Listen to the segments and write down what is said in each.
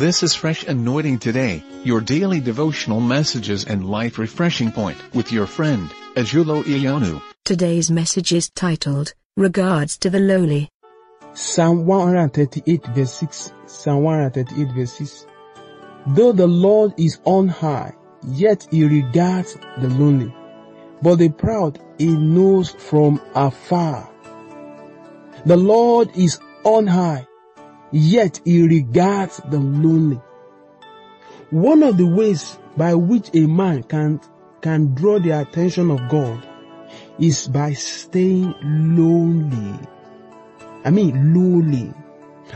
This is Fresh Anointing Today, your daily devotional messages and life refreshing point with your friend, Ajulo Iyonu. Today's message is titled, Regards to the Lowly. Psalm 138 verse 6. Psalm 138 verse 6. Though the Lord is on high, yet he regards the lonely. But the proud he knows from afar. The Lord is on high, yet he regards the lonely. One of the ways by which a man can, can draw the attention of God is by staying lonely. I mean, lowly.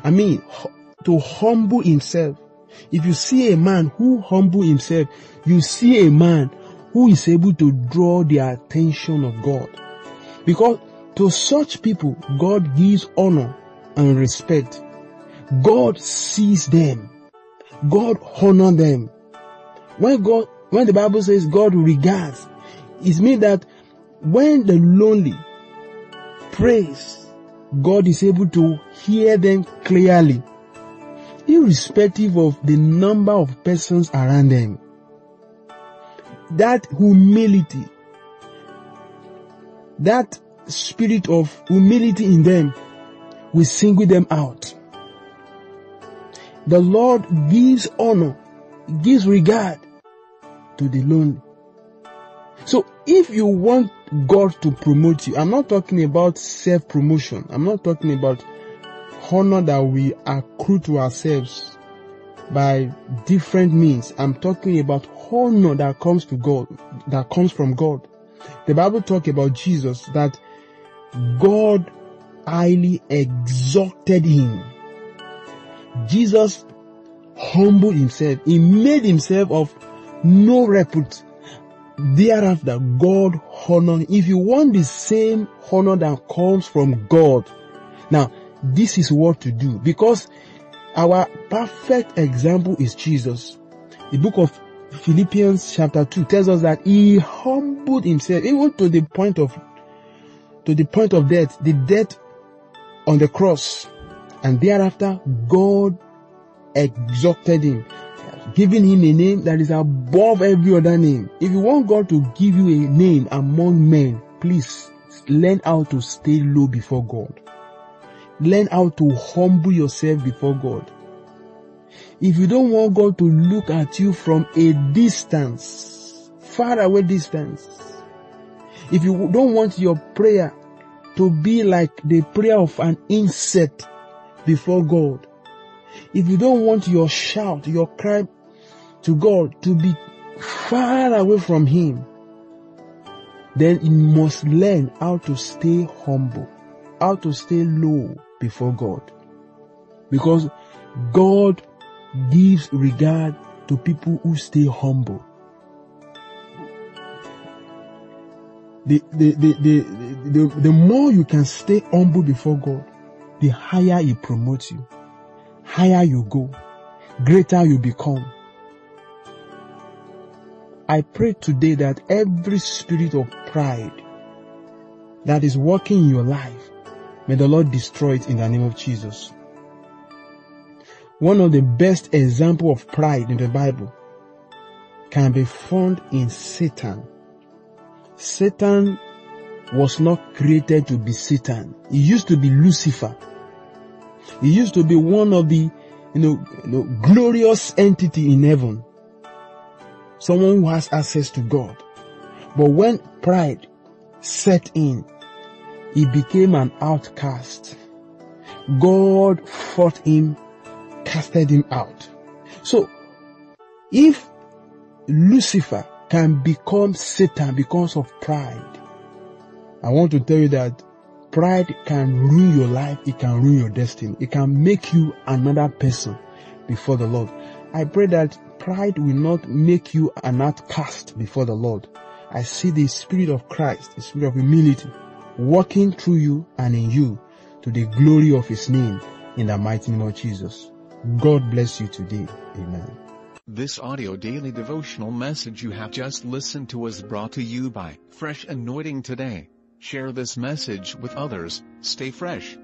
I mean, to humble himself. If you see a man who humble himself, you see a man who is able to draw the attention of God. Because to such people, God gives honor and respect. God sees them. God honor them. When God, when the Bible says God regards, it means that when the lonely praise, God is able to hear them clearly, irrespective of the number of persons around them. That humility, that spirit of humility in them will single them out. The Lord gives honor, gives regard to the lonely. So if you want God to promote you, I'm not talking about self-promotion. I'm not talking about honor that we accrue to ourselves by different means. I'm talking about honor that comes to God, that comes from God. The Bible talk about Jesus that God highly exalted him. Jesus humbled himself. He made himself of no repute. Thereafter, God honored. If you want the same honor that comes from God, now this is what to do because our perfect example is Jesus. The book of Philippians chapter 2 tells us that he humbled himself even to the point of to the point of death, the death on the cross. And thereafter, God exalted him, giving him a name that is above every other name. If you want God to give you a name among men, please learn how to stay low before God. Learn how to humble yourself before God. If you don't want God to look at you from a distance, far away distance, if you don't want your prayer to be like the prayer of an insect before God, if you don't want your shout, your cry to God to be far away from Him, then you must learn how to stay humble, how to stay low before God. Because God gives regard to people who stay humble. The, the, the, the, the, more you can stay humble before God, the higher He promotes you, higher you go, greater you become. I pray today that every spirit of pride that is working in your life, may the Lord destroy it in the name of Jesus. One of the best example of pride in the Bible can be found in Satan. Satan was not created to be Satan. He used to be Lucifer. He used to be one of the, you know, you know, glorious entity in heaven. Someone who has access to God. But when pride set in, he became an outcast. God fought him, casted him out. So, if Lucifer can become Satan because of pride, I want to tell you that pride can ruin your life. It can ruin your destiny. It can make you another person before the Lord. I pray that pride will not make you an outcast before the Lord. I see the Spirit of Christ, the Spirit of humility, working through you and in you to the glory of His name in the mighty name of Jesus. God bless you today. Amen. This audio daily devotional message you have just listened to was brought to you by Fresh Anointing Today. Share this message with others. Stay fresh.